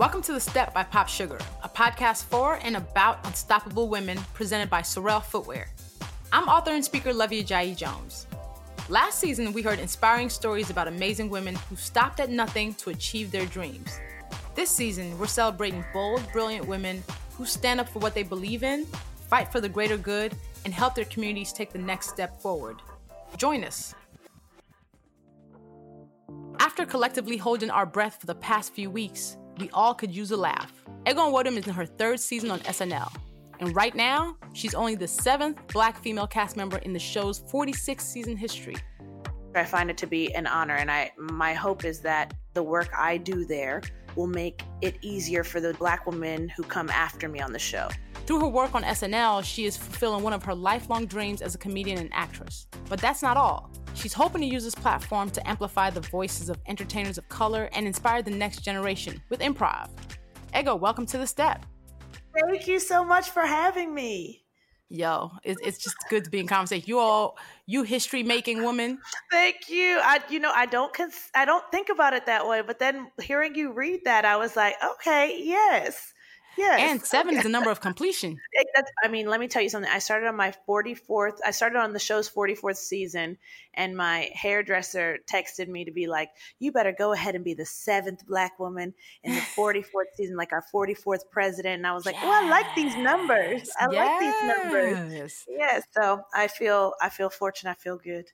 Welcome to The Step by POPSUGAR, a podcast for and about unstoppable women presented by Sorel Footwear. I'm author and speaker Luvvie Ajayi Jones. Last season, we heard inspiring stories about amazing women who stopped at nothing to achieve their dreams. This season, we're celebrating bold, brilliant women who stand up for what they believe in, fight for the greater good, and help their communities take the next step forward. Join us. After collectively holding our breath for the past few weeks, we all could use a laugh. Ego Nwodim is in her third season on SNL. And right now, she's only the seventh black female cast member in the show's 46 season history. I find it to be an honor, and I my hope is that the work I do there will make it easier for the black women who come after me on the show. Through her work on SNL, she is fulfilling one of her lifelong dreams as a comedian and actress. But that's not all. She's hoping to use this platform to amplify the voices of entertainers of color and inspire the next generation with improv. Ego, welcome to the step. Thank you so much for having me. Yo, it's, it's just good to be in conversation. You all, you history making woman. Thank you. I, you know, I don't, cons- I don't think about it that way. But then hearing you read that, I was like, okay, yes. Yes. And seven okay. is the number of completion. It, I mean, let me tell you something. I started on my 44th, I started on the show's 44th season, and my hairdresser texted me to be like, you better go ahead and be the seventh black woman in the 44th season, like our 44th president. And I was like, yes. oh, I like these numbers. I yes. like these numbers. Yes. So I feel, I feel fortunate. I feel good.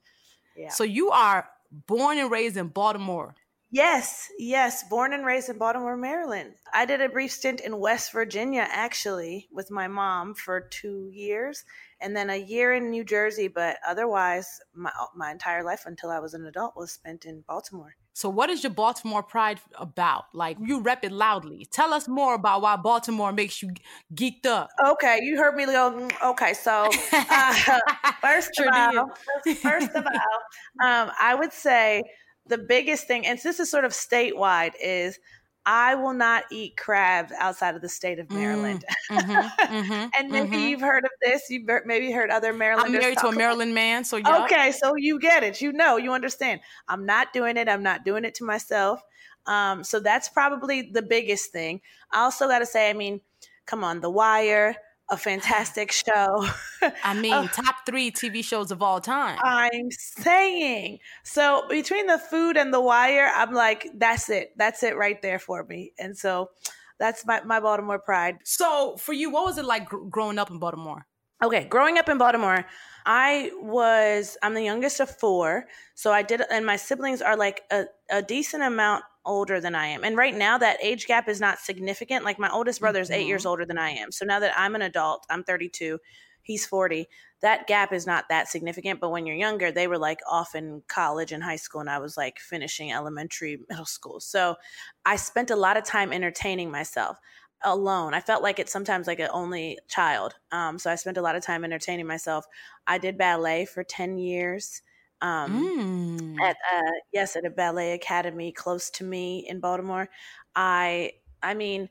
Yeah. So you are born and raised in Baltimore. Yes, yes. Born and raised in Baltimore, Maryland. I did a brief stint in West Virginia, actually, with my mom for two years, and then a year in New Jersey. But otherwise, my my entire life until I was an adult was spent in Baltimore. So, what is your Baltimore pride about? Like, you rep it loudly. Tell us more about why Baltimore makes you geeked up. Okay, you heard me go. Mm, okay, so uh, first, of all, first of all, um, I would say the biggest thing, and this is sort of statewide, is I will not eat crabs outside of the state of Maryland. Mm, mm-hmm, mm-hmm, and maybe mm-hmm. you've heard of this. You've maybe heard other Marylanders. I'm married to a Maryland man, so yeah. Okay, so you get it. You know, you understand. I'm not doing it. I'm not doing it to myself. Um, so that's probably the biggest thing. I also got to say, I mean, come on, The Wire, a fantastic show. I mean, uh, top three TV shows of all time. I'm saying. So between the food and the wire, I'm like, that's it. That's it right there for me. And so that's my, my Baltimore pride. So for you, what was it like gr- growing up in Baltimore? Okay, growing up in Baltimore, I was, I'm the youngest of four. So I did, and my siblings are like a, a decent amount older than I am. And right now, that age gap is not significant. Like my oldest brother is mm-hmm. eight years older than I am. So now that I'm an adult, I'm 32, he's 40. That gap is not that significant. But when you're younger, they were like off in college and high school, and I was like finishing elementary, middle school. So I spent a lot of time entertaining myself alone. I felt like it's sometimes like an only child. Um, so I spent a lot of time entertaining myself. I did ballet for 10 years um, mm. at uh, yes at a ballet academy close to me in Baltimore. I I mean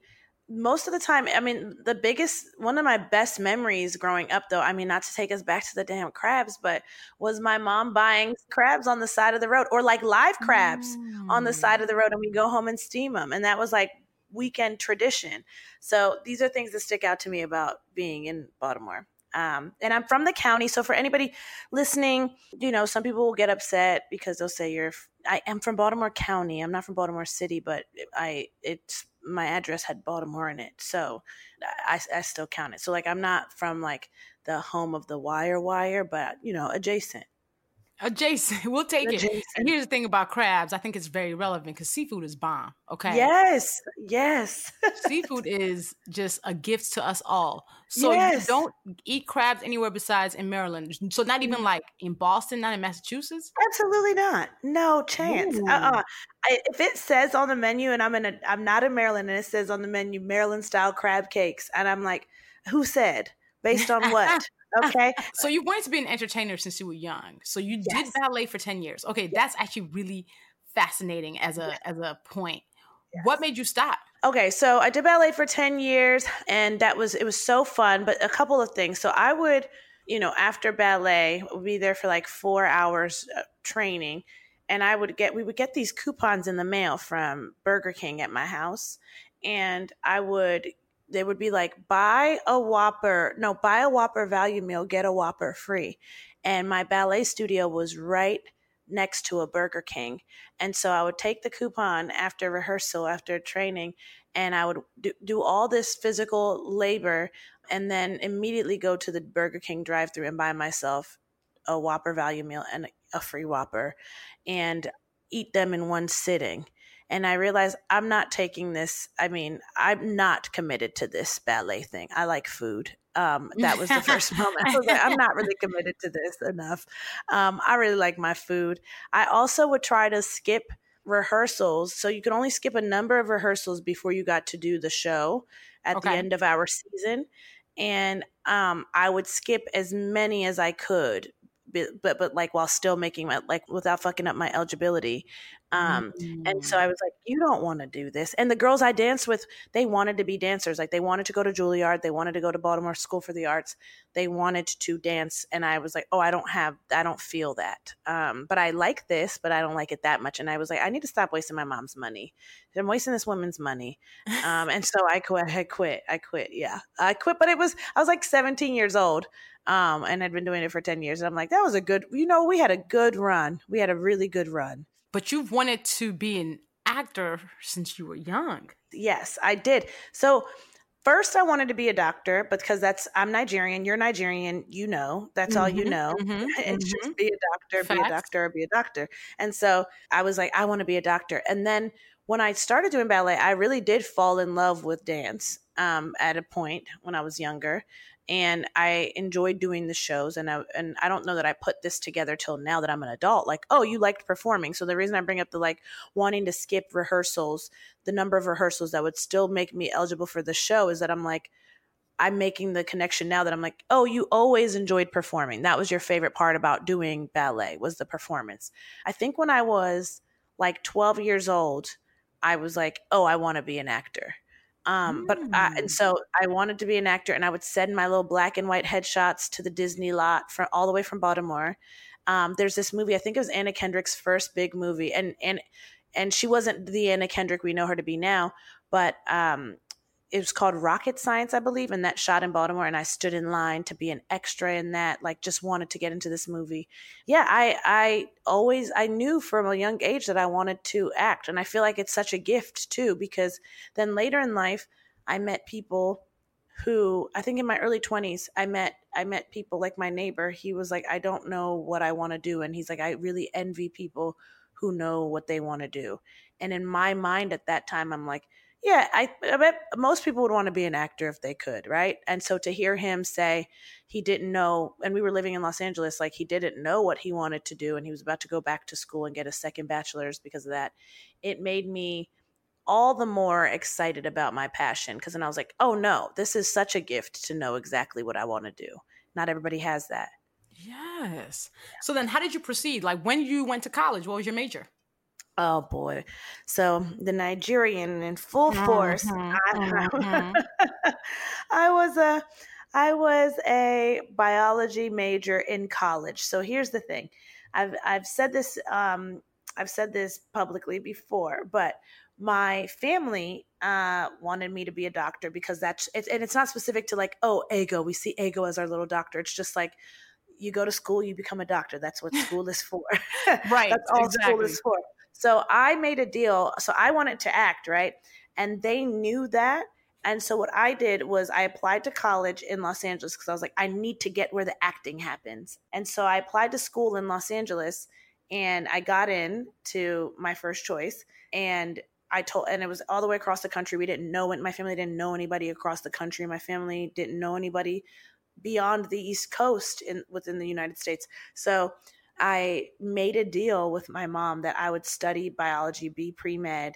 most of the time I mean the biggest one of my best memories growing up though I mean not to take us back to the damn crabs but was my mom buying crabs on the side of the road or like live crabs mm. on the side of mm. the road and we go home and steam them and that was like weekend tradition. So these are things that stick out to me about being in Baltimore. Um, and I'm from the county. So for anybody listening, you know, some people will get upset because they'll say you're. I am from Baltimore County. I'm not from Baltimore City, but I it's my address had Baltimore in it, so I, I still count it. So like I'm not from like the home of the wire wire, but you know, adjacent. Adjacent, we'll take Adjacent. it. And here's the thing about crabs. I think it's very relevant because seafood is bomb. Okay. Yes. Yes. seafood is just a gift to us all. So yes. you don't eat crabs anywhere besides in Maryland. So not even mm. like in Boston, not in Massachusetts. Absolutely not. No chance. Uh. Uh-uh. If it says on the menu, and I'm in a, I'm not in Maryland, and it says on the menu Maryland style crab cakes, and I'm like, who said? Based on what? Okay. so you wanted to be an entertainer since you were young. So you yes. did ballet for 10 years. Okay, yes. that's actually really fascinating as a yes. as a point. What made you stop? Okay, so I did ballet for 10 years and that was it was so fun, but a couple of things. So I would, you know, after ballet, would be there for like 4 hours training and I would get we would get these coupons in the mail from Burger King at my house and I would they would be like buy a whopper no buy a whopper value meal get a whopper free. And my ballet studio was right next to a burger king. And so i would take the coupon after rehearsal after training and i would do, do all this physical labor and then immediately go to the burger king drive through and buy myself a whopper value meal and a free whopper. And eat them in one sitting and I realized I'm not taking this. I mean, I'm not committed to this ballet thing. I like food. Um, that was the first moment. I was like, I'm not really committed to this enough. Um, I really like my food. I also would try to skip rehearsals. So you could only skip a number of rehearsals before you got to do the show at okay. the end of our season. And um, I would skip as many as I could but, but but like while still making my like without fucking up my eligibility um, mm-hmm. And so I was like, you don't want to do this. And the girls I danced with, they wanted to be dancers. Like they wanted to go to Juilliard. They wanted to go to Baltimore School for the Arts. They wanted to dance. And I was like, oh, I don't have, I don't feel that. Um, but I like this, but I don't like it that much. And I was like, I need to stop wasting my mom's money. I'm wasting this woman's money. Um, and so I quit. I quit. I quit. Yeah. I quit. But it was, I was like 17 years old. Um, and I'd been doing it for 10 years. And I'm like, that was a good, you know, we had a good run. We had a really good run but you've wanted to be an actor since you were young. Yes, I did. So first I wanted to be a doctor because that's I'm Nigerian, you're Nigerian, you know. That's mm-hmm, all you mm-hmm, know. Mm-hmm, it's mm-hmm. just be a doctor, Facts. be a doctor, be a doctor. And so I was like I want to be a doctor. And then when I started doing ballet, I really did fall in love with dance um, at a point when I was younger and I enjoyed doing the shows and I and I don't know that I put this together till now that I'm an adult like oh you liked performing. So the reason I bring up the like wanting to skip rehearsals the number of rehearsals that would still make me eligible for the show is that I'm like I'm making the connection now that I'm like oh you always enjoyed performing. That was your favorite part about doing ballet was the performance. I think when I was like 12 years old I was like oh I want to be an actor um, but I, and mm. so I wanted to be an actor, and I would send my little black and white headshots to the Disney lot from all the way from Baltimore. Um, there's this movie, I think it was Anna Kendrick's first big movie, and and and she wasn't the Anna Kendrick we know her to be now, but um, it was called Rocket Science, I believe, and that shot in Baltimore. And I stood in line to be an extra in that. Like, just wanted to get into this movie. Yeah, I I always I knew from a young age that I wanted to act, and I feel like it's such a gift too because then later in life I met people who I think in my early 20s I met I met people like my neighbor. He was like, I don't know what I want to do, and he's like, I really envy people who know what they want to do. And in my mind at that time, I'm like yeah, I, I bet most people would want to be an actor if they could, right? And so to hear him say he didn't know, and we were living in Los Angeles, like he didn't know what he wanted to do, and he was about to go back to school and get a second bachelor's because of that, it made me all the more excited about my passion because then I was like, oh no, this is such a gift to know exactly what I want to do. Not everybody has that. Yes. So then how did you proceed? Like when you went to college, what was your major? Oh boy. So the Nigerian in full force. Mm-hmm, I, mm-hmm. I was a I was a biology major in college. So here's the thing. I've I've said this um I've said this publicly before, but my family uh, wanted me to be a doctor because that's it's and it's not specific to like oh ego we see ego as our little doctor it's just like you go to school you become a doctor that's what school is for right that's all exactly. school is for so I made a deal. So I wanted to act, right? And they knew that. And so what I did was I applied to college in Los Angeles because I was like, I need to get where the acting happens. And so I applied to school in Los Angeles and I got in to my first choice. And I told, and it was all the way across the country. We didn't know it. My family didn't know anybody across the country. My family didn't know anybody beyond the East Coast in within the United States. So I made a deal with my mom that I would study biology, be pre med,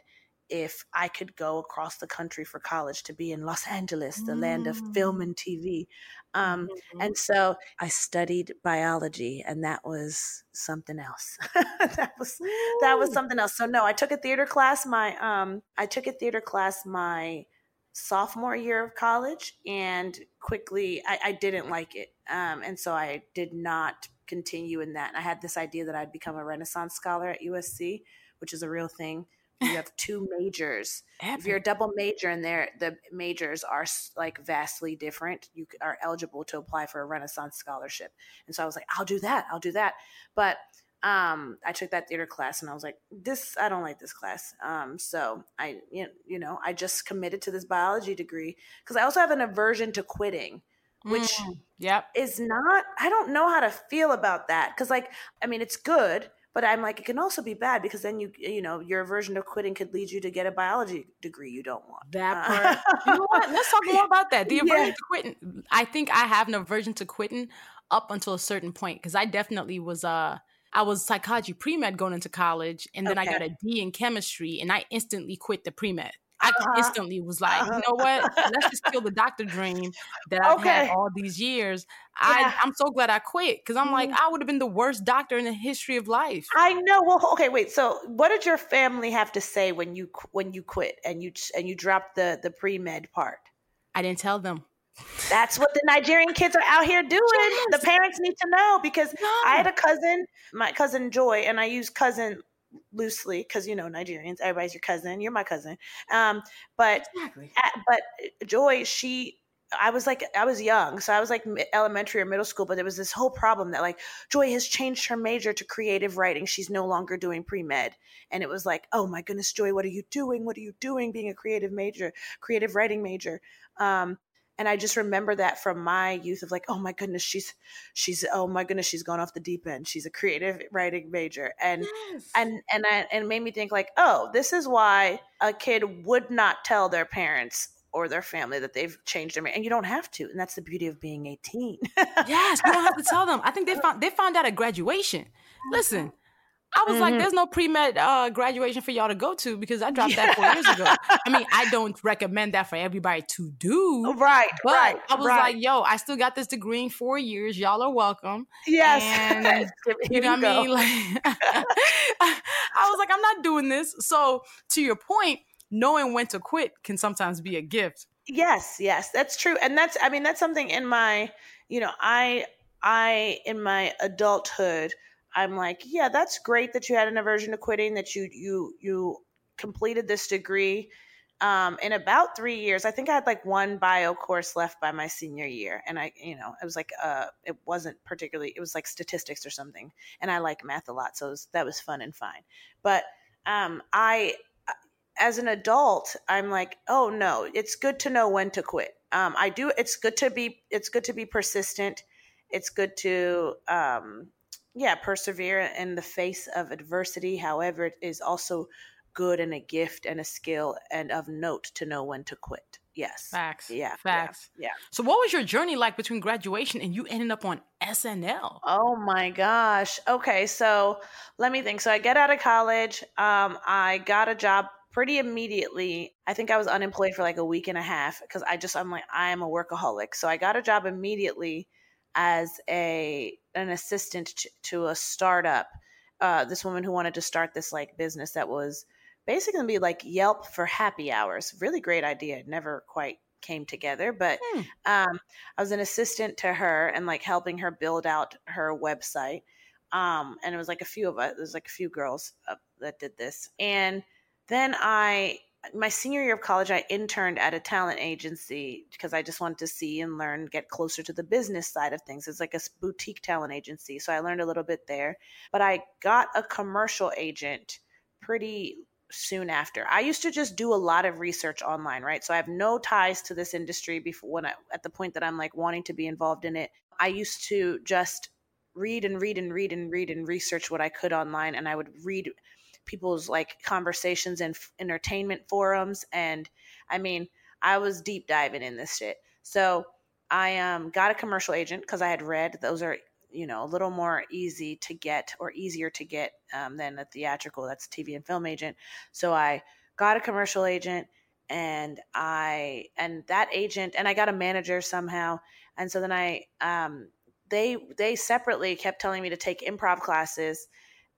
if I could go across the country for college to be in Los Angeles, the mm. land of film mm. and TV. Um, mm-hmm. And so I studied biology, and that was something else. that was that was something else. So no, I took a theater class. My um, I took a theater class my sophomore year of college, and quickly I, I didn't like it, um, and so I did not continue in that. And I had this idea that I'd become a Renaissance scholar at USC, which is a real thing you have two majors. Epic. If you're a double major in there, the majors are like vastly different. You are eligible to apply for a Renaissance scholarship. And so I was like, I'll do that. I'll do that. But um, I took that theater class and I was like, this, I don't like this class. Um, so I, you know, I just committed to this biology degree because I also have an aversion to quitting which mm, yep. is not i don't know how to feel about that because like i mean it's good but i'm like it can also be bad because then you you know your aversion to quitting could lead you to get a biology degree you don't want that uh, part you know what let's talk more about that the aversion yeah. to quitting i think i have an aversion to quitting up until a certain point because i definitely was uh I was psychology pre med going into college, and then okay. I got a D in chemistry, and I instantly quit the pre med. I uh-huh. instantly was like, uh-huh. you know what? Let's just kill the doctor dream that I've okay. had all these years. Yeah. I, I'm so glad I quit because I'm mm-hmm. like, I would have been the worst doctor in the history of life. I know. Well, okay, wait. So, what did your family have to say when you when you quit and you and you dropped the the pre med part? I didn't tell them. That's what the Nigerian kids are out here doing. Yes. The parents need to know because no. I had a cousin, my cousin Joy, and I use cousin loosely because you know Nigerians, everybody's your cousin. You're my cousin. Um, but exactly. at, but Joy, she I was like, I was young, so I was like elementary or middle school, but there was this whole problem that like Joy has changed her major to creative writing. She's no longer doing pre med. And it was like, oh my goodness, Joy, what are you doing? What are you doing being a creative major, creative writing major? Um, and i just remember that from my youth of like oh my goodness she's she's oh my goodness she's gone off the deep end she's a creative writing major and yes. and and I, and it made me think like oh this is why a kid would not tell their parents or their family that they've changed their mind. and you don't have to and that's the beauty of being 18 yes you don't have to tell them i think they found they found out at graduation listen I was mm-hmm. like, there's no pre med uh, graduation for y'all to go to because I dropped that four years ago. I mean, I don't recommend that for everybody to do. Oh, right. But right, I was right. like, yo, I still got this degree in four years. Y'all are welcome. Yes. And you know what I mean? Like, I was like, I'm not doing this. So, to your point, knowing when to quit can sometimes be a gift. Yes, yes, that's true. And that's, I mean, that's something in my, you know, I, I, in my adulthood, I'm like, yeah, that's great that you had an aversion to quitting, that you you you completed this degree. Um, in about three years, I think I had like one bio course left by my senior year, and I, you know, it was like uh, it wasn't particularly, it was like statistics or something, and I like math a lot, so was, that was fun and fine. But um, I, uh, as an adult, I'm like, oh no, it's good to know when to quit. Um, I do. It's good to be. It's good to be persistent. It's good to um, yeah, persevere in the face of adversity. However, it is also good and a gift and a skill and of note to know when to quit. Yes. Facts. Yeah. Facts. Yeah. yeah. So, what was your journey like between graduation and you ending up on SNL? Oh my gosh. Okay. So, let me think. So, I get out of college. Um, I got a job pretty immediately. I think I was unemployed for like a week and a half because I just, I'm like, I am a workaholic. So, I got a job immediately as a an assistant to, to a startup. Uh, this woman who wanted to start this like business that was basically gonna be like Yelp for happy hours. Really great idea. It never quite came together, but hmm. um, I was an assistant to her and like helping her build out her website. Um, and it was like a few of us. There's like a few girls uh, that did this, and then I my senior year of college, I interned at a talent agency because I just wanted to see and learn, get closer to the business side of things. It's like a boutique talent agency. So I learned a little bit there. But I got a commercial agent pretty soon after. I used to just do a lot of research online, right? So I have no ties to this industry before when I at the point that I'm like wanting to be involved in it. I used to just read and read and read and read and research what I could online and I would read people's like conversations and f- entertainment forums and i mean i was deep diving in this shit. So i um got a commercial agent because i had read those are you know a little more easy to get or easier to get um, than a theatrical that's a tv and film agent. So i got a commercial agent and i and that agent and i got a manager somehow. And so then i um they they separately kept telling me to take improv classes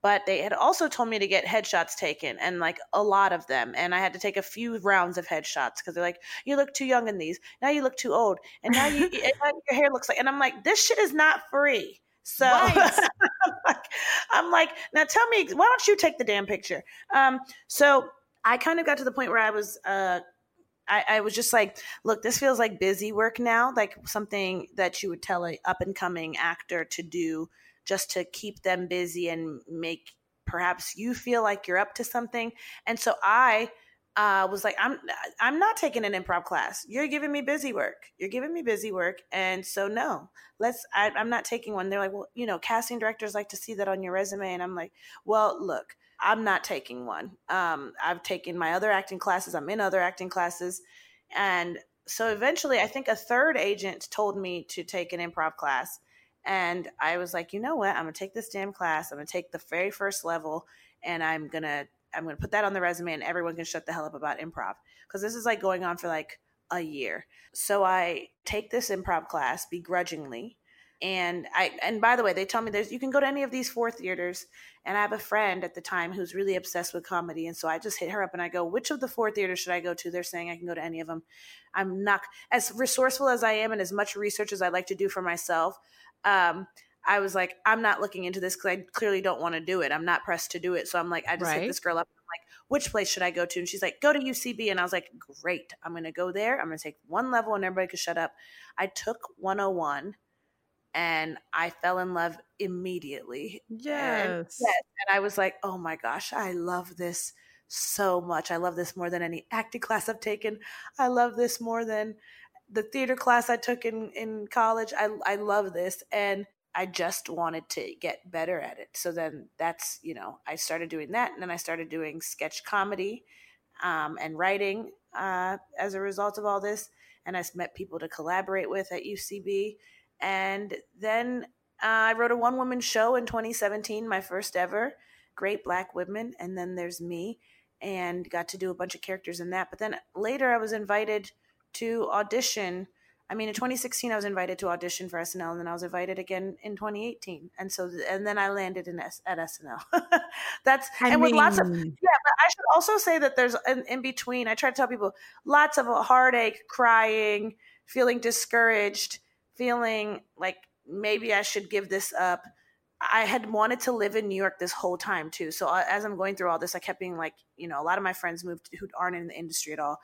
but they had also told me to get headshots taken and like a lot of them and i had to take a few rounds of headshots because they're like you look too young in these. Now you look too old and now you and your hair looks like and i'm like this shit is not free. So right. I'm, like, I'm like now tell me why don't you take the damn picture? Um so I kind of got to the point where I was uh I, I, was just like, look, this feels like busy work now, like something that you would tell an up and coming actor to do just to keep them busy and make perhaps you feel like you're up to something. And so I uh, was like, I'm I'm not taking an improv class. You're giving me busy work. You're giving me busy work, and so no, let's. I, I'm not taking one. They're like, well, you know, casting directors like to see that on your resume, and I'm like, well, look, I'm not taking one. Um, I've taken my other acting classes. I'm in other acting classes, and so eventually, I think a third agent told me to take an improv class, and I was like, you know what? I'm gonna take this damn class. I'm gonna take the very first level, and I'm gonna I'm to put that on the resume and everyone can shut the hell up about improv because this is like going on for like a year. So I take this improv class begrudgingly. And I and by the way, they tell me there's you can go to any of these four theaters. And I have a friend at the time who's really obsessed with comedy. And so I just hit her up and I go, which of the four theaters should I go to? They're saying I can go to any of them. I'm not as resourceful as I am and as much research as I like to do for myself. Um, I was like, I'm not looking into this because I clearly don't want to do it. I'm not pressed to do it. So I'm like, I just right. hit this girl up. I'm like, which place should I go to? And she's like, go to UCB. And I was like, great. I'm going to go there. I'm going to take one level and everybody can shut up. I took 101 and I fell in love immediately. Yes. And, yes. and I was like, oh my gosh, I love this so much. I love this more than any acting class I've taken. I love this more than the theater class I took in, in college. I, I love this. And I just wanted to get better at it. So then that's, you know, I started doing that. And then I started doing sketch comedy um, and writing uh, as a result of all this. And I met people to collaborate with at UCB. And then uh, I wrote a one woman show in 2017, my first ever, Great Black Women. And then there's me, and got to do a bunch of characters in that. But then later I was invited to audition I mean, in 2016, I was invited to audition for SNL, and then I was invited again in 2018, and so and then I landed in S, at SNL. That's I and mean, with lots of yeah. But I should also say that there's in, in between. I try to tell people lots of heartache, crying, feeling discouraged, feeling like maybe I should give this up. I had wanted to live in New York this whole time too. So uh, as I'm going through all this, I kept being like, you know, a lot of my friends moved who aren't in the industry at all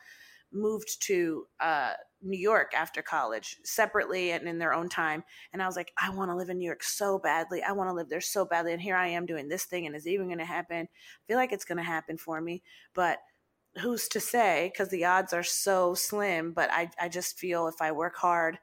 moved to uh, New York after college separately and in their own time. And I was like, I want to live in New York so badly. I want to live there so badly. And here I am doing this thing, and is even going to happen? I feel like it's going to happen for me, but who's to say? Because the odds are so slim. But I, I just feel if I work hard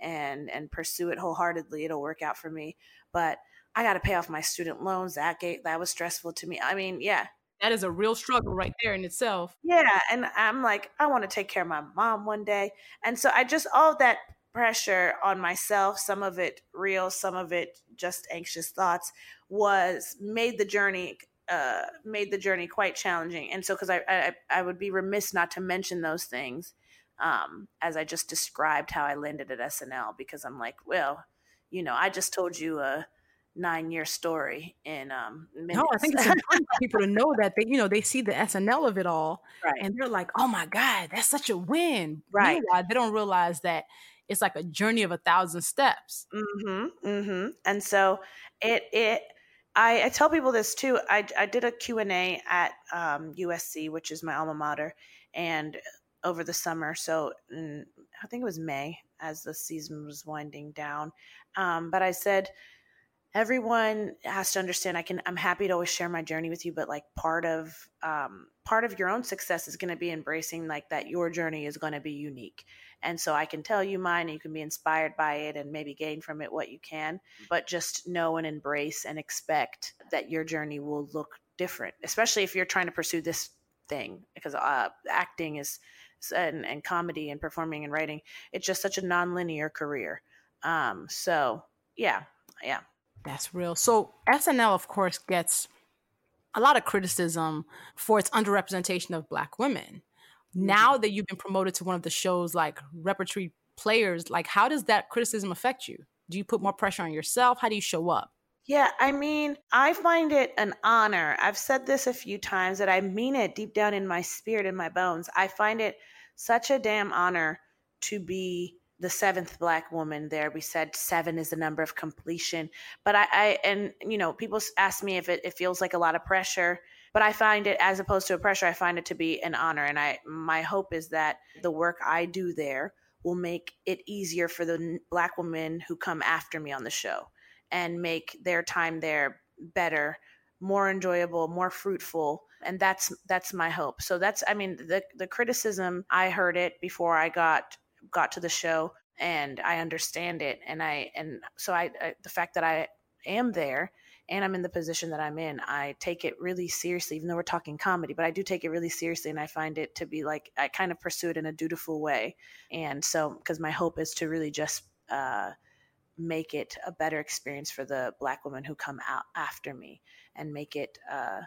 and and pursue it wholeheartedly, it'll work out for me. But I got to pay off my student loans. That gate that was stressful to me. I mean, yeah, that is a real struggle right there in itself. Yeah. And I'm like, I want to take care of my mom one day. And so I just, all that pressure on myself, some of it real, some of it just anxious thoughts, was made the journey. Uh, made the journey quite challenging, and so because I, I I would be remiss not to mention those things, um, as I just described how I landed at SNL because I'm like, well, you know, I just told you a nine year story in um minutes. no i think it's important for people to know that they you know they see the snl of it all right. and they're like oh my god that's such a win right Meanwhile, they don't realize that it's like a journey of a thousand steps mm-hmm mm-hmm and so it it I, I tell people this too. I, I did a Q&A at um, USC, which is my alma mater, and over the summer. So mm, I think it was May as the season was winding down. Um, but I said, everyone has to understand i can i'm happy to always share my journey with you but like part of um, part of your own success is going to be embracing like that your journey is going to be unique. And so i can tell you mine and you can be inspired by it and maybe gain from it what you can but just know and embrace and expect that your journey will look different especially if you're trying to pursue this thing because uh, acting is and, and comedy and performing and writing it's just such a nonlinear career. Um so yeah yeah that's real. So SNL, of course, gets a lot of criticism for its underrepresentation of Black women. Mm-hmm. Now that you've been promoted to one of the shows like repertory players, like how does that criticism affect you? Do you put more pressure on yourself? How do you show up? Yeah, I mean, I find it an honor. I've said this a few times that I mean it deep down in my spirit and my bones. I find it such a damn honor to be the seventh black woman there we said seven is the number of completion. But i, I and you know people ask me if it, it feels like a lot of pressure but but I find it as opposed to a pressure, I find it to be an honor. And I my hope is that the work I do there will make it easier for the black women who come after me on the show and make their time there better more enjoyable more fruitful. And that's that's my hope. So that's i mean the the criticism i heard it before i got got to the show and i understand it and i and so i, I the fact that i am there and I'm in the position that I'm in, I take it really seriously, even though we're talking comedy, but I do take it really seriously. And I find it to be like, I kind of pursue it in a dutiful way. And so, because my hope is to really just uh, make it a better experience for the Black women who come out after me and make it, uh,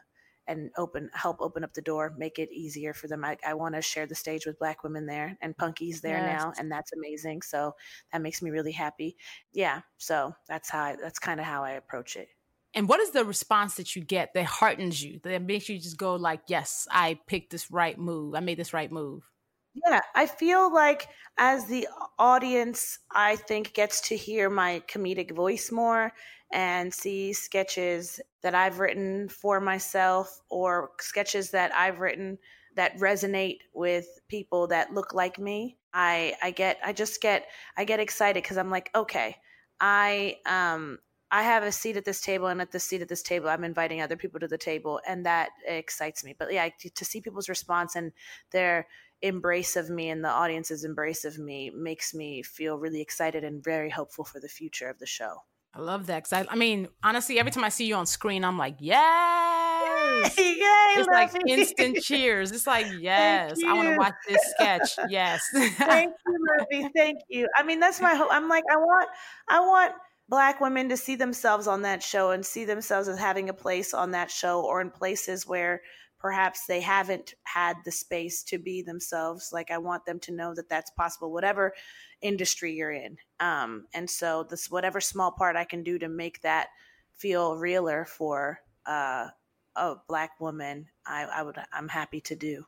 and open help open up the door make it easier for them i, I want to share the stage with black women there and Punkie's there yes. now and that's amazing so that makes me really happy yeah so that's how I, that's kind of how i approach it and what is the response that you get that heartens you, that makes you just go like, "Yes, I picked this right move. I made this right move." Yeah, I feel like as the audience, I think gets to hear my comedic voice more and see sketches that I've written for myself or sketches that I've written that resonate with people that look like me. I I get I just get I get excited cuz I'm like, okay, I um I have a seat at this table, and at the seat at this table, I'm inviting other people to the table, and that excites me. But yeah, to see people's response and their embrace of me and the audience's embrace of me makes me feel really excited and very hopeful for the future of the show. I love that because I, I, mean, honestly, every time I see you on screen, I'm like, yes, Yay, it's like instant cheers. It's like, yes, I want to watch this sketch. Yes, thank you, Murphy. Thank you. I mean, that's my hope. I'm like, I want, I want black women to see themselves on that show and see themselves as having a place on that show or in places where perhaps they haven't had the space to be themselves like i want them to know that that's possible whatever industry you're in. Um, and so this whatever small part i can do to make that feel realer for uh, a black woman I, I would i'm happy to do.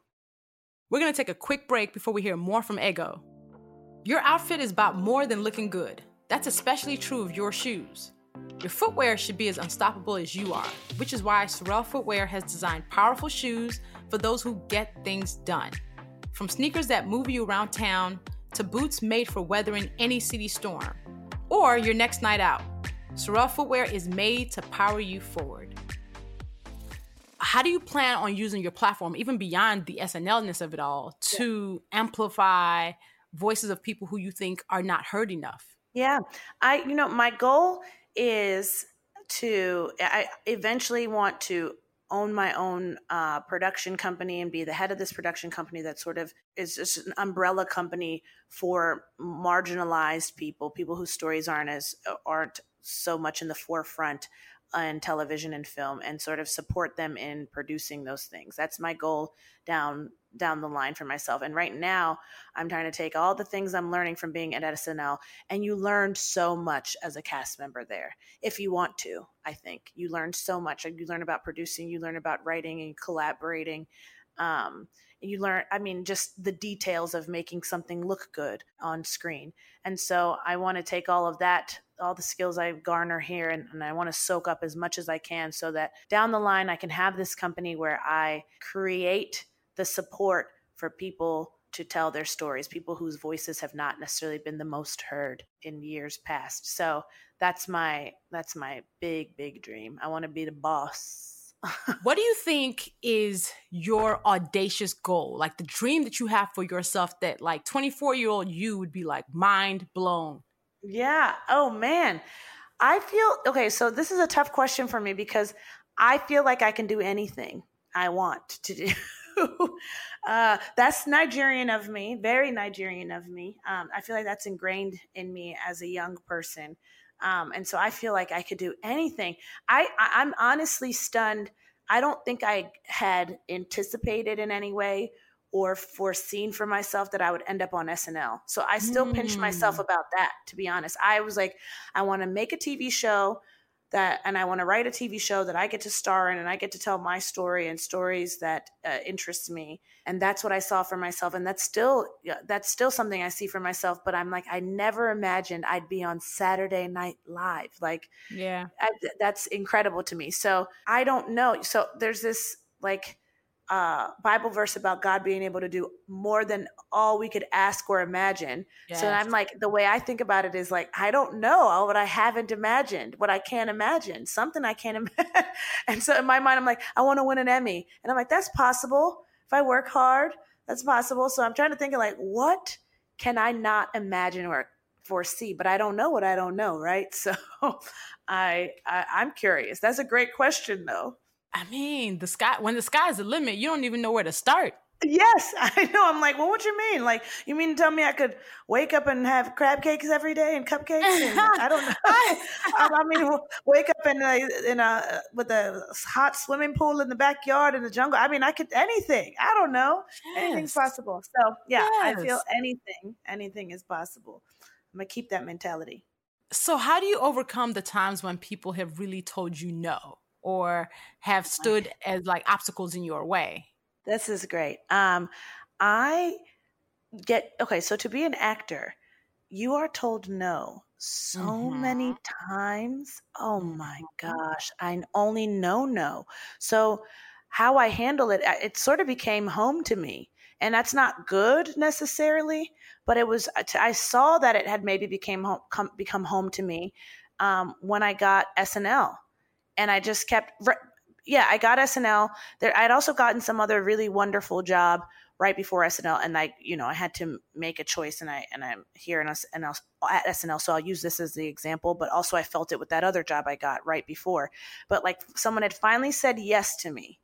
We're to take a quick break before we hear more from ego. Your outfit is about more than looking good. That's especially true of your shoes. Your footwear should be as unstoppable as you are, which is why Sorel Footwear has designed powerful shoes for those who get things done. From sneakers that move you around town to boots made for weathering any city storm or your next night out. Sorel Footwear is made to power you forward. How do you plan on using your platform, even beyond the SNLness of it all, to amplify voices of people who you think are not heard enough? Yeah. I, you know, my goal is to, I eventually want to own my own uh, production company and be the head of this production company that sort of is just an umbrella company for marginalized people, people whose stories aren't as, aren't so much in the forefront in television and film and sort of support them in producing those things. That's my goal down down the line for myself. And right now, I'm trying to take all the things I'm learning from being at SNL and you learned so much as a cast member there. If you want to, I think. You learn so much. You learn about producing, you learn about writing and collaborating. Um, you learn i mean just the details of making something look good on screen and so i want to take all of that all the skills I garner here and, and I want to soak up as much as I can so that down the line I can have this company where I create the support for people to tell their stories, people whose voices have not necessarily been the most heard in years past. So that's my that's my big big dream. I want to be the boss. what do you think is your audacious goal? Like the dream that you have for yourself that like 24-year-old you would be like mind blown. Yeah. Oh man. I feel okay, so this is a tough question for me because I feel like I can do anything I want to do. uh, that's Nigerian of me, very Nigerian of me. Um, I feel like that's ingrained in me as a young person. Um, and so I feel like I could do anything. I, I I'm honestly stunned. I don't think I had anticipated in any way or foreseen for myself that I would end up on SNL. So I still mm. pinch myself about that, to be honest. I was like, I want to make a TV show that, and I want to write a TV show that I get to star in and I get to tell my story and stories that uh, interest me. And that's what I saw for myself. And that's still, that's still something I see for myself. But I'm like, I never imagined I'd be on Saturday Night Live. Like, yeah, I, that's incredible to me. So I don't know. So there's this like uh, Bible verse about God being able to do more than all we could ask or imagine. Yes. So I'm like, the way I think about it is like, I don't know all what I haven't imagined, what I can't imagine, something I can't imagine. and so in my mind, I'm like, I want to win an Emmy. And I'm like, that's possible. If I work hard, that's possible. So I'm trying to think of like, what can I not imagine or foresee? But I don't know what I don't know, right? So I, I I'm curious. That's a great question though. I mean, the sky when the sky's the limit, you don't even know where to start. Yes, I know. I'm like, well, what you mean? Like, you mean to tell me I could wake up and have crab cakes every day and cupcakes? And I don't know. I, I, mean, wake up in a, in a with a hot swimming pool in the backyard in the jungle. I mean, I could anything. I don't know. Yes. Anything's possible. So yeah, yes. I feel anything, anything is possible. I'm gonna keep that mentality. So, how do you overcome the times when people have really told you no? Or have stood as like obstacles in your way? This is great. Um, I get okay. So to be an actor, you are told no so mm-hmm. many times. Oh my mm-hmm. gosh, I only know no. So how I handle it, it sort of became home to me, and that's not good necessarily. But it was. I saw that it had maybe became home, come, become home to me um, when I got SNL and I just kept yeah, I got SNL. There, I had also gotten some other really wonderful job right before SNL, and I, you know, I had to make a choice, and I, and I'm here in SNL at SNL, so I'll use this as the example. But also, I felt it with that other job I got right before. But like, someone had finally said yes to me,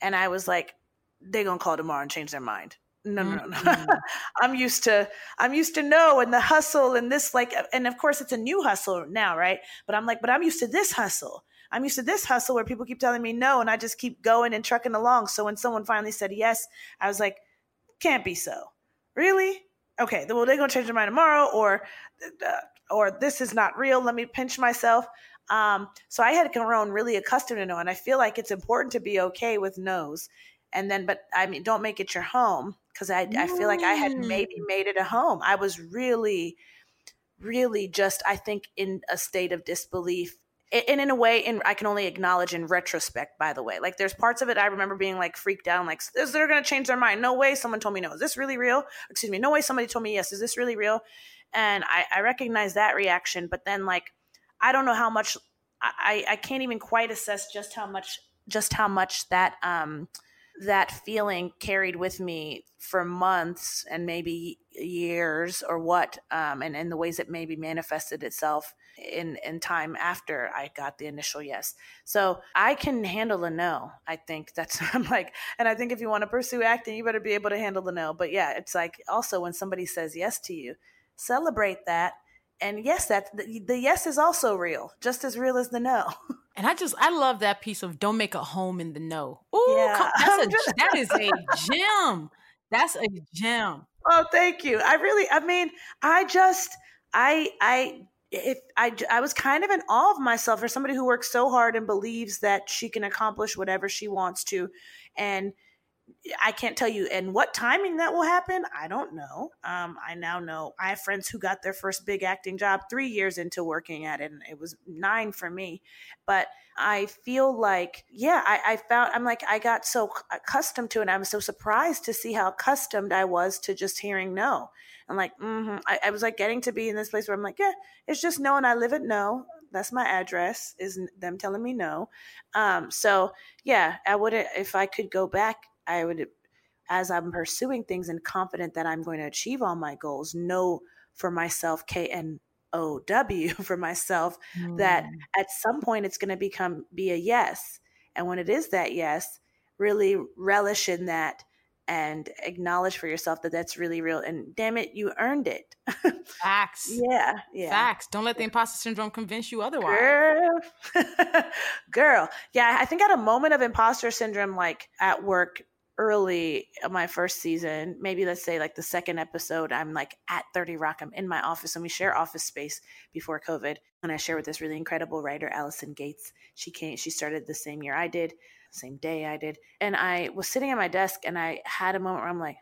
and I was like, they're gonna call tomorrow and change their mind. No, no, no, no. Mm-hmm. I'm used to I'm used to no and the hustle and this like and of course it's a new hustle now, right? But I'm like, but I'm used to this hustle. I'm used to this hustle where people keep telling me no and I just keep going and trucking along. So when someone finally said yes, I was like, can't be so. Really? Okay, well they're gonna change their mind tomorrow, or uh, or this is not real. Let me pinch myself. Um, so I had grown really accustomed to no, and I feel like it's important to be okay with no's. And then, but I mean, don't make it your home because I, I feel like I had maybe mm. made it a home. I was really, really just, I think, in a state of disbelief and in a way and i can only acknowledge in retrospect by the way. Like there's parts of it i remember being like freaked out like is they're to change their mind? No way someone told me no. Is this really real? Excuse me. No way somebody told me yes. Is this really real? And i, I recognize that reaction but then like i don't know how much i i can't even quite assess just how much just how much that um that feeling carried with me for months and maybe years or what um, and in the ways it maybe manifested itself in in time after I got the initial yes. So I can handle a no. I think that's I'm like, and I think if you want to pursue acting, you better be able to handle the no. But yeah, it's like also when somebody says yes to you, celebrate that. And yes, that the, the yes is also real, just as real as the no. And I just I love that piece of don't make a home in the no. Ooh, yeah. that's a, that is a gem. That's a gem. Oh, thank you. I really, I mean, I just, I, I if I, I was kind of in awe of myself for somebody who works so hard and believes that she can accomplish whatever she wants to. And I can't tell you and what timing that will happen. I don't know. Um, I now know I have friends who got their first big acting job three years into working at it, and it was nine for me. But I feel like, yeah, I, I found I'm like I got so accustomed to it. I was so surprised to see how accustomed I was to just hearing no. I'm like, mm-hmm. I, I was like getting to be in this place where I'm like, yeah, it's just no, and I live at no. That's my address. Is them telling me no. Um, so yeah, I would if I could go back, I would, as I'm pursuing things and confident that I'm going to achieve all my goals, know for myself, K N O W for myself, mm. that at some point it's going to become be a yes. And when it is that yes, really relish in that and acknowledge for yourself that that's really real and damn it you earned it. Facts. Yeah yeah. Facts. Don't let the imposter syndrome convince you otherwise. Girl. Girl. Yeah i think at a moment of imposter syndrome like at work early uh, my first season maybe let's say like the second episode i'm like at 30 rock i'm in my office and we share office space before covid and i share with this really incredible writer Alison Gates she came she started the same year i did same day I did. And I was sitting at my desk and I had a moment where I'm like,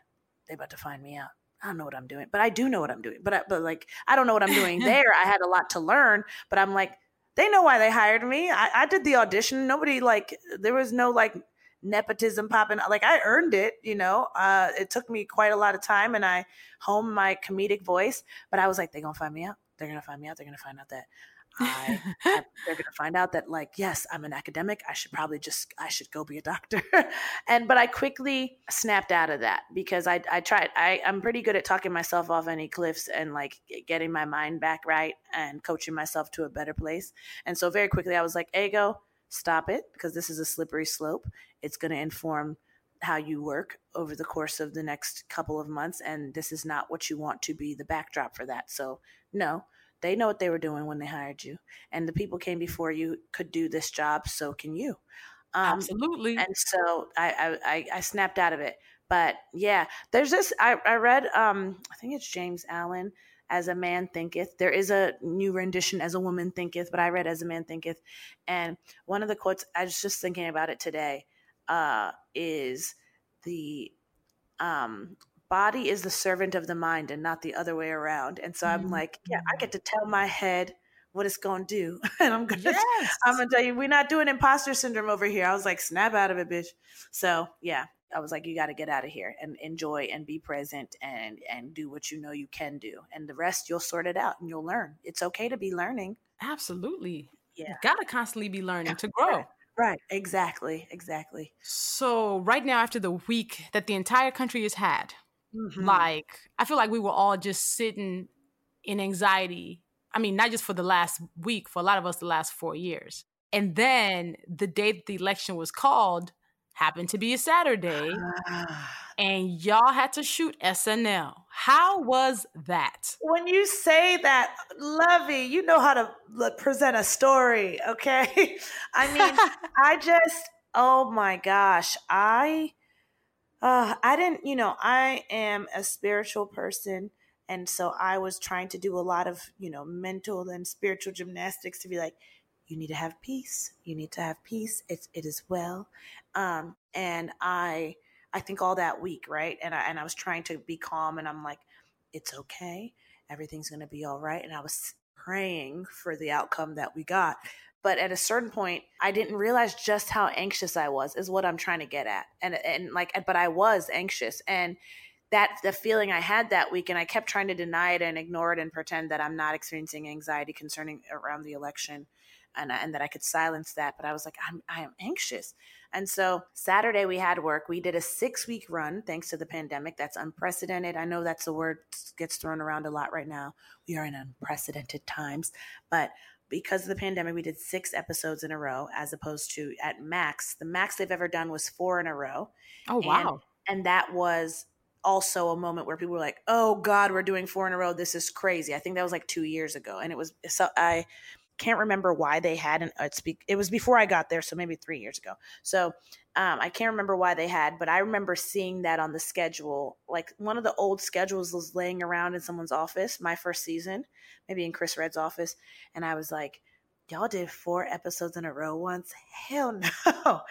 they about to find me out. I don't know what I'm doing, but I do know what I'm doing. But I, but like I don't know what I'm doing there. I had a lot to learn, but I'm like, they know why they hired me. I, I did the audition. Nobody like there was no like nepotism popping. Like I earned it, you know. Uh, it took me quite a lot of time, and I honed my comedic voice. But I was like, they're gonna find me out. They're gonna find me out. They're gonna find out that I, I, they're going to find out that like yes i'm an academic i should probably just i should go be a doctor and but i quickly snapped out of that because i i tried i i'm pretty good at talking myself off any cliffs and like getting my mind back right and coaching myself to a better place and so very quickly i was like ego stop it because this is a slippery slope it's going to inform how you work over the course of the next couple of months and this is not what you want to be the backdrop for that so no they know what they were doing when they hired you, and the people came before you could do this job. So can you. Um, Absolutely. And so I, I I snapped out of it. But yeah, there's this. I I read. Um, I think it's James Allen. As a man thinketh. There is a new rendition, As a woman thinketh, but I read As a man thinketh. And one of the quotes, I was just thinking about it today, uh, is the um, body is the servant of the mind and not the other way around. And so I'm mm-hmm. like, yeah, I get to tell my head what it's going to do. and I'm going to, yes. I'm going to tell you, we're not doing imposter syndrome over here. I was like, snap out of it, bitch. So yeah, I was like, you got to get out of here and enjoy and be present and, and do what you know you can do. And the rest you'll sort it out and you'll learn. It's okay to be learning. Absolutely. Yeah. Got to constantly be learning to grow. Right, exactly, exactly. So, right now, after the week that the entire country has had, Mm-hmm. Like, I feel like we were all just sitting in anxiety. I mean, not just for the last week, for a lot of us, the last four years. And then the day that the election was called happened to be a Saturday, and y'all had to shoot SNL. How was that? When you say that, Luvvie, you know how to present a story, okay? I mean, I just, oh my gosh, I uh, I didn't, you know, I am a spiritual person. And so I was trying to do a lot of, you know, mental and spiritual gymnastics to be like, you need to have peace. You need to have peace. It's, it is well. Um, and I, I think all that week, right? And I, and I was trying to be calm and I'm like, it's okay. Everything's going to be all right. And I was praying for the outcome that we got. But at a certain point, I didn't realize just how anxious I was, is what I'm trying to get at. And, and like, but I was anxious. And that the feeling I had that week, and I kept trying to deny it and ignore it and pretend that I'm not experiencing anxiety concerning around the election, and and that I could silence that. But I was like, I'm I am anxious, and so Saturday we had work. We did a six week run thanks to the pandemic. That's unprecedented. I know that's a word gets thrown around a lot right now. We are in unprecedented times, but because of the pandemic, we did six episodes in a row, as opposed to at max. The max they've ever done was four in a row. Oh wow! And, and that was also a moment where people were like, "Oh God, we're doing four in a row. This is crazy." I think that was like two years ago, and it was so I can't remember why they had an it's be, it was before I got there, so maybe three years ago. So um, I can't remember why they had, but I remember seeing that on the schedule. Like one of the old schedules was laying around in someone's office, my first season, maybe in Chris Redd's office, and I was like, "Y'all did four episodes in a row once? Hell no,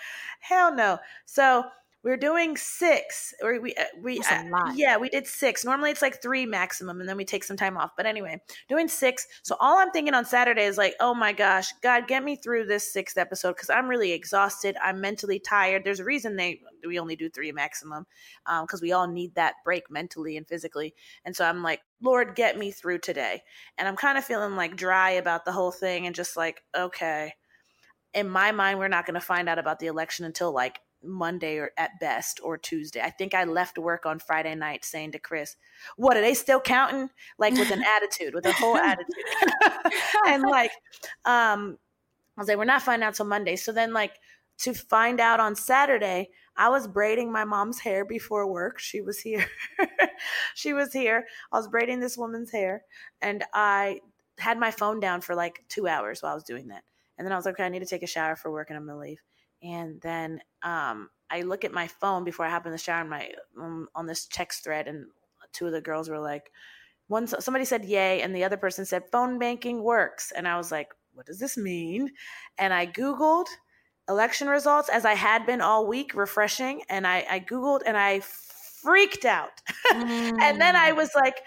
hell no!" So we're doing six or we uh, we uh, yeah we did six. Normally it's like three maximum and then we take some time off. But anyway doing six. So all i'm thinking on saturday is like oh my gosh god get me through this sixth episode because i'm really exhausted. I'm mentally tired. There's a reason they we only do three maximum because um, we all need that break mentally and physically. And so i'm like lord get me through today. And i'm kind of feeling like dry about the whole thing and just like okay. In my mind we're not going to find out about the election until like Monday or at best or Tuesday. I think I left work on Friday night saying to Chris, "What are they still counting?" Like with an attitude, with a whole attitude, and like, um, I was like, "We're not finding out till Monday." So then, like, to find out on Saturday, I was braiding my mom's hair before work. She was here. she was here. I was braiding this woman's hair, and I had my phone down for like two hours while I was doing that. And then I was like, okay, I need to take a shower for work, and I'm gonna leave. And then um, I look at my phone before I hop in the shower And my um, on this text thread, and two of the girls were like, one somebody said yay, and the other person said phone banking works, and I was like, what does this mean? And I googled election results as I had been all week, refreshing, and I, I googled and I freaked out, mm. and then I mm. was like,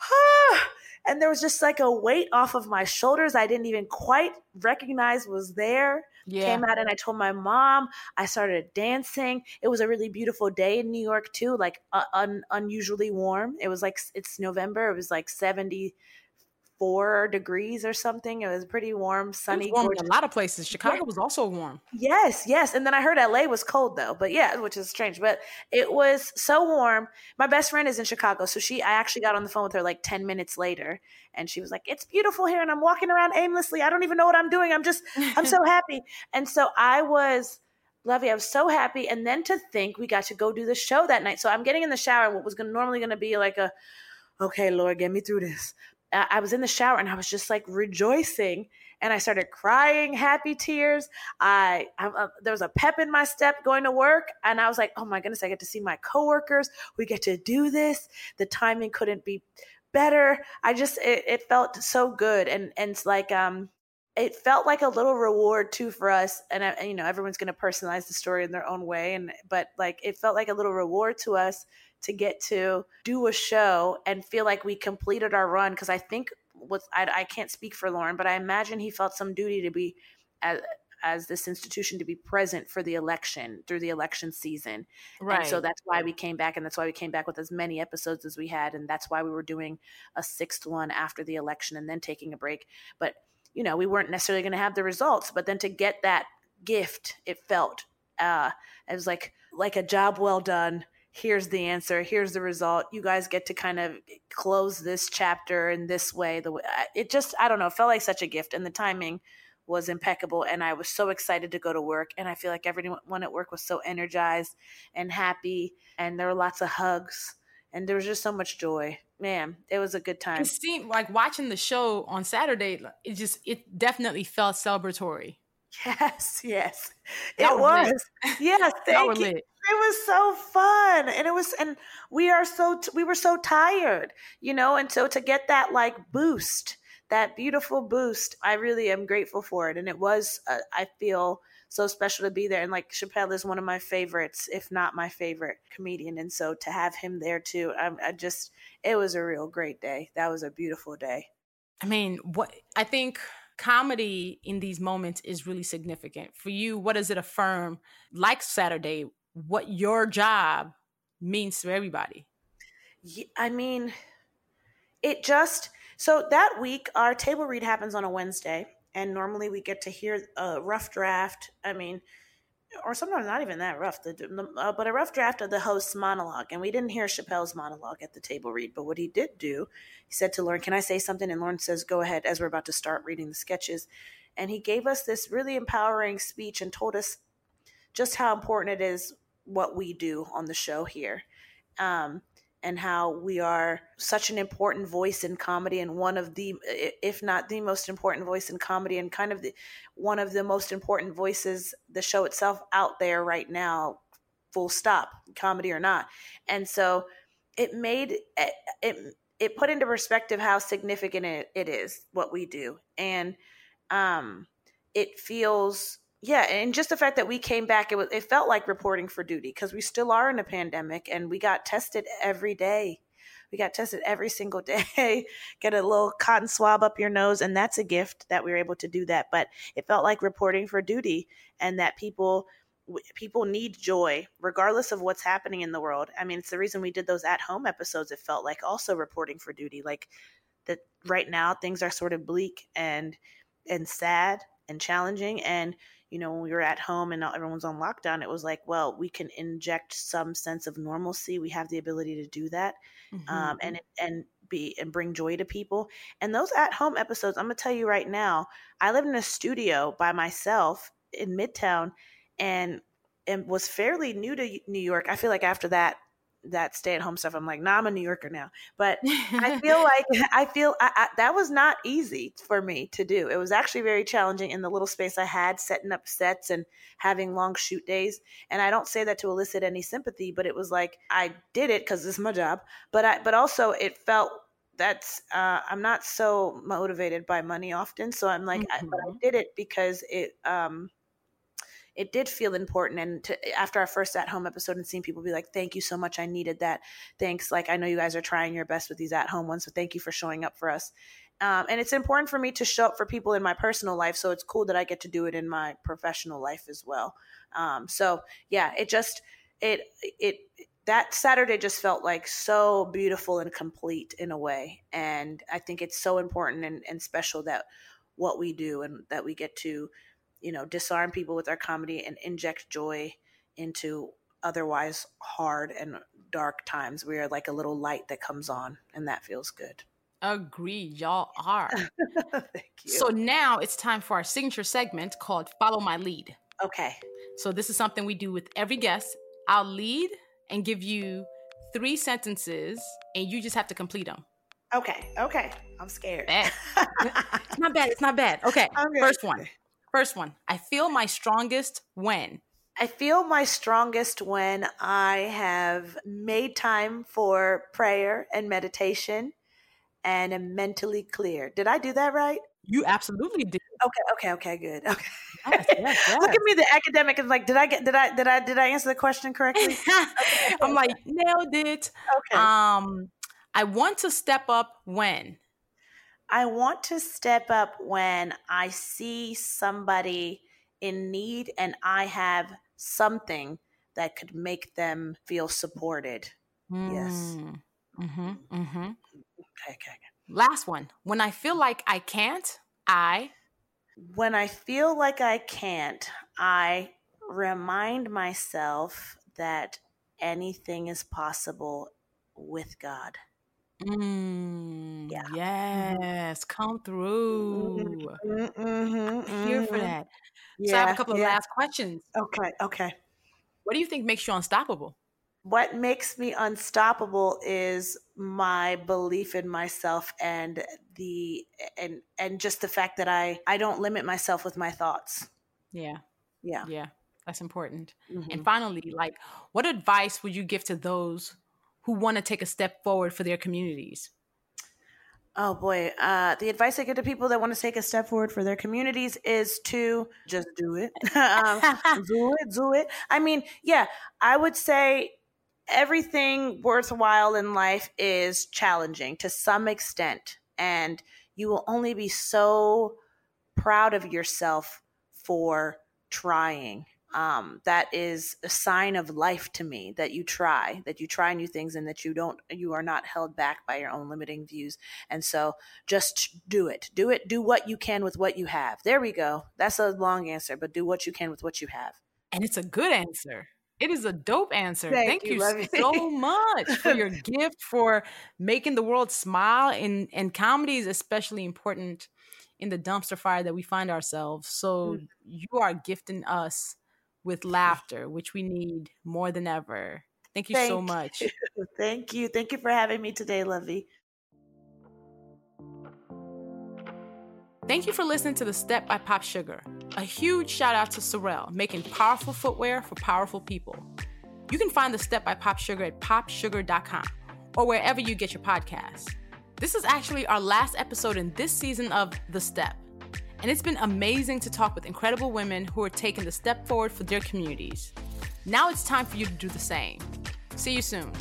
ah. And there was just like a weight off of my shoulders I didn't even quite recognize was there Yeah. Came out and I told my mom. I started dancing. It was a really beautiful day in New York too, like uh, un- unusually warm. It was like it's November. It was like 70 four degrees or something. It was pretty warm, sunny. warm in a lot of places. Chicago yeah. was also warm. Yes, yes. And then I heard LA was cold though, but yeah, which is strange. But it was so warm. My best friend is in Chicago, so she I actually got on the phone with her like ten minutes later, and she was like, "It's beautiful here, and I'm walking around aimlessly. I don't even know what I'm doing. I'm just I'm so happy." And so I was. Luvvie, I was so happy. And then to think we got to go do the show that night. So I'm getting in the shower, what was gonna, normally going to be like a, okay, Lord, get me through this. I was in the shower and I was just like rejoicing and I started crying happy tears. I, I uh, there was a pep in my step going to work and I was like, "Oh my goodness, I get to see my coworkers. We get to do this. The timing couldn't be better." I just it, it felt so good and and it's like um it felt like a little reward too for us and, and you know everyone's going to personalize the story in their own way and but like it felt like a little reward to us to get to do a show and feel like we completed our run because I think with I, I can't speak for Lorne, but I imagine he felt some duty to be as as this institution to be present for the election through the election season. Right. And so that's why we came back and that's why we came back with as many episodes as we had and that's why we were doing a sixth one after the election and then taking a break. But you know, we weren't necessarily going to have the results, but then to get that gift, it felt uh it was like like a job well done here's the answer here's the result you guys get to kind of close this chapter in this way the way it just i don't know it felt like such a gift and the timing was impeccable and i was so excited to go to work and i feel like everyone at work was so energized and happy and there were lots of hugs and there was just so much joy man it was a good time it seemed like watching the show on saturday it just it definitely felt celebratory Yes, yes, it was. Yes, thank you. Lit. It was so fun, and it was, and we are so we were so tired, you know, and so to get that like boost, that beautiful boost, I really am grateful for it, and it was. Uh, I feel so special to be there, and like Chappelle is one of my favorites, if not my favorite comedian, and so to have him there too, I, I just, it was a real great day. That was a beautiful day. I mean, what I think comedy in these moments is really significant. For you, what does it affirm, like Saturday, what your job means to everybody? I mean, it just, so that week, our table read happens on a Wednesday, and normally we get to hear a rough draft. I mean, or sometimes not even that rough, the, uh, but a rough draft of the host's monologue. And we didn't hear Chappelle's monologue at the table read, but what he did do, he said to Lorne, Can I say something? And Lorne says, Go ahead, as we're about to start reading the sketches. And he gave us this really empowering speech and told us just how important it is what we do on the show here. Um, and how we are such an important voice in comedy and one of the if not the most important voice in comedy and kind of the one of the most important voices the show itself out there right now full stop comedy or not and so it made it it, put into perspective how significant it, it is what we do and um it feels yeah and just the fact that we came back it was it felt like reporting for duty because we still are in a pandemic and we got tested every day. We got tested every single day. Get a little cotton swab up your nose and that's a gift that we were able to do that but it felt like reporting for duty and that people people need joy regardless of what's happening in the world. I mean it's the reason we did those at home episodes it felt like also reporting for duty like that right now things are sort of bleak and and sad and challenging and you know, when we were at home and everyone's on lockdown, it was like, well, we can inject some sense of normalcy. We have the ability to do that, mm-hmm. um, and and be and bring joy to people. And those at home episodes, I'm gonna tell you right now, I lived in a studio by myself in Midtown, and and was fairly new to New York. I feel like after that, that stay at home stuff. I'm like, nah, I'm a New Yorker now. But I feel like I feel I, I, that was not easy for me to do. It was actually very challenging in the little space I had, setting up sets and having long shoot days. And I don't say that to elicit any sympathy, but it was like I did it because it's my job. But I, but also it felt that's uh, I'm not so motivated by money often. So I'm like, mm-hmm. I, but I mm-hmm. did it because it um it did feel important. And to, after our first at home episode and seeing people be like, thank you so much. I needed that. Thanks. Like, I know you guys are trying your best with these at home ones. So thank you for showing up for us. Um, and it's important for me to show up for people in my personal life. So it's cool that I get to do it in my professional life as well. Um, so yeah, it just, it, it, that Saturday just felt like so beautiful and complete in a way. And I think it's so important and, and special that what we do and that we get to, you know, disarm people with our comedy and inject joy into otherwise hard and dark times. We are like a little light that comes on, and that feels good. Agree, y'all are. Thank you. So now it's time for our signature segment called Follow My Lead. okay. So this is something we do with every guest. I'll lead and give you three sentences, and you just have to complete them. Okay. Okay. I'm scared. Bad. It's not bad. It's not bad. Okay. Okay. First one. First one. I feel my strongest when. I feel my strongest when I have made time for prayer and meditation and am mentally clear. Did I do that right? You absolutely did. Okay, okay, okay, good. Okay. Yes, yes, Look at me, the academic is like, did I get did I did I did I answer the question correctly? I'm like, nailed it. Okay. Um, I want to step up when. I want to step up when I see somebody in need and I have something that could make them feel supported. Yes. Mm-hmm, mm-hmm. Okay, okay, okay. Last one. When I feel like I can't, I. When I feel like I can't, I remind myself that anything is possible with God. Mm, Yeah. Yes. Come through. Mm-hmm, I'm Here for that. so I have a couple of last questions. Okay, okay. What do you think makes you unstoppable? What makes me unstoppable is my belief in myself and the and and just the fact that I I don't limit myself with my thoughts. Yeah. Yeah. Yeah. That's important. Mhm. And finally, like, what advice would you give to those who want to take a step forward for their communities? Oh boy, uh, the advice I give to people that want to take a step forward for their communities is to just do it. um, do it, do it. I mean, yeah, I would say everything worthwhile in life is challenging to some extent, and you will only be so proud of yourself for trying. Um, that is a sign of life to me that you try, that you try new things, and that you don't, you are not held back by your own limiting views. And so, just do it, do it, do what you can with what you have. There we go. That's a long answer, but do what you can with what you have. And it's a good answer. It is a dope answer. Thank Thank, you, you, so much for your gift, for making the world smile. And, and comedy is especially important in the dumpster fire that we find ourselves. So Mm. you are gifting us with mm. laughter, which we need more than ever. Thank you so Thank much. Thank you. Thank you for having me today, Luvvie. Thank you for listening to The Step by POPSUGAR. A huge shout out to SOREL, making powerful footwear for powerful people. You can find The Step by POPSUGAR at popsugar.com or wherever you get your podcasts. This is actually our last episode in this season of The Step, and it's been amazing to talk with incredible women who are taking the step forward for their communities. Now it's time for you to do the same. See you soon.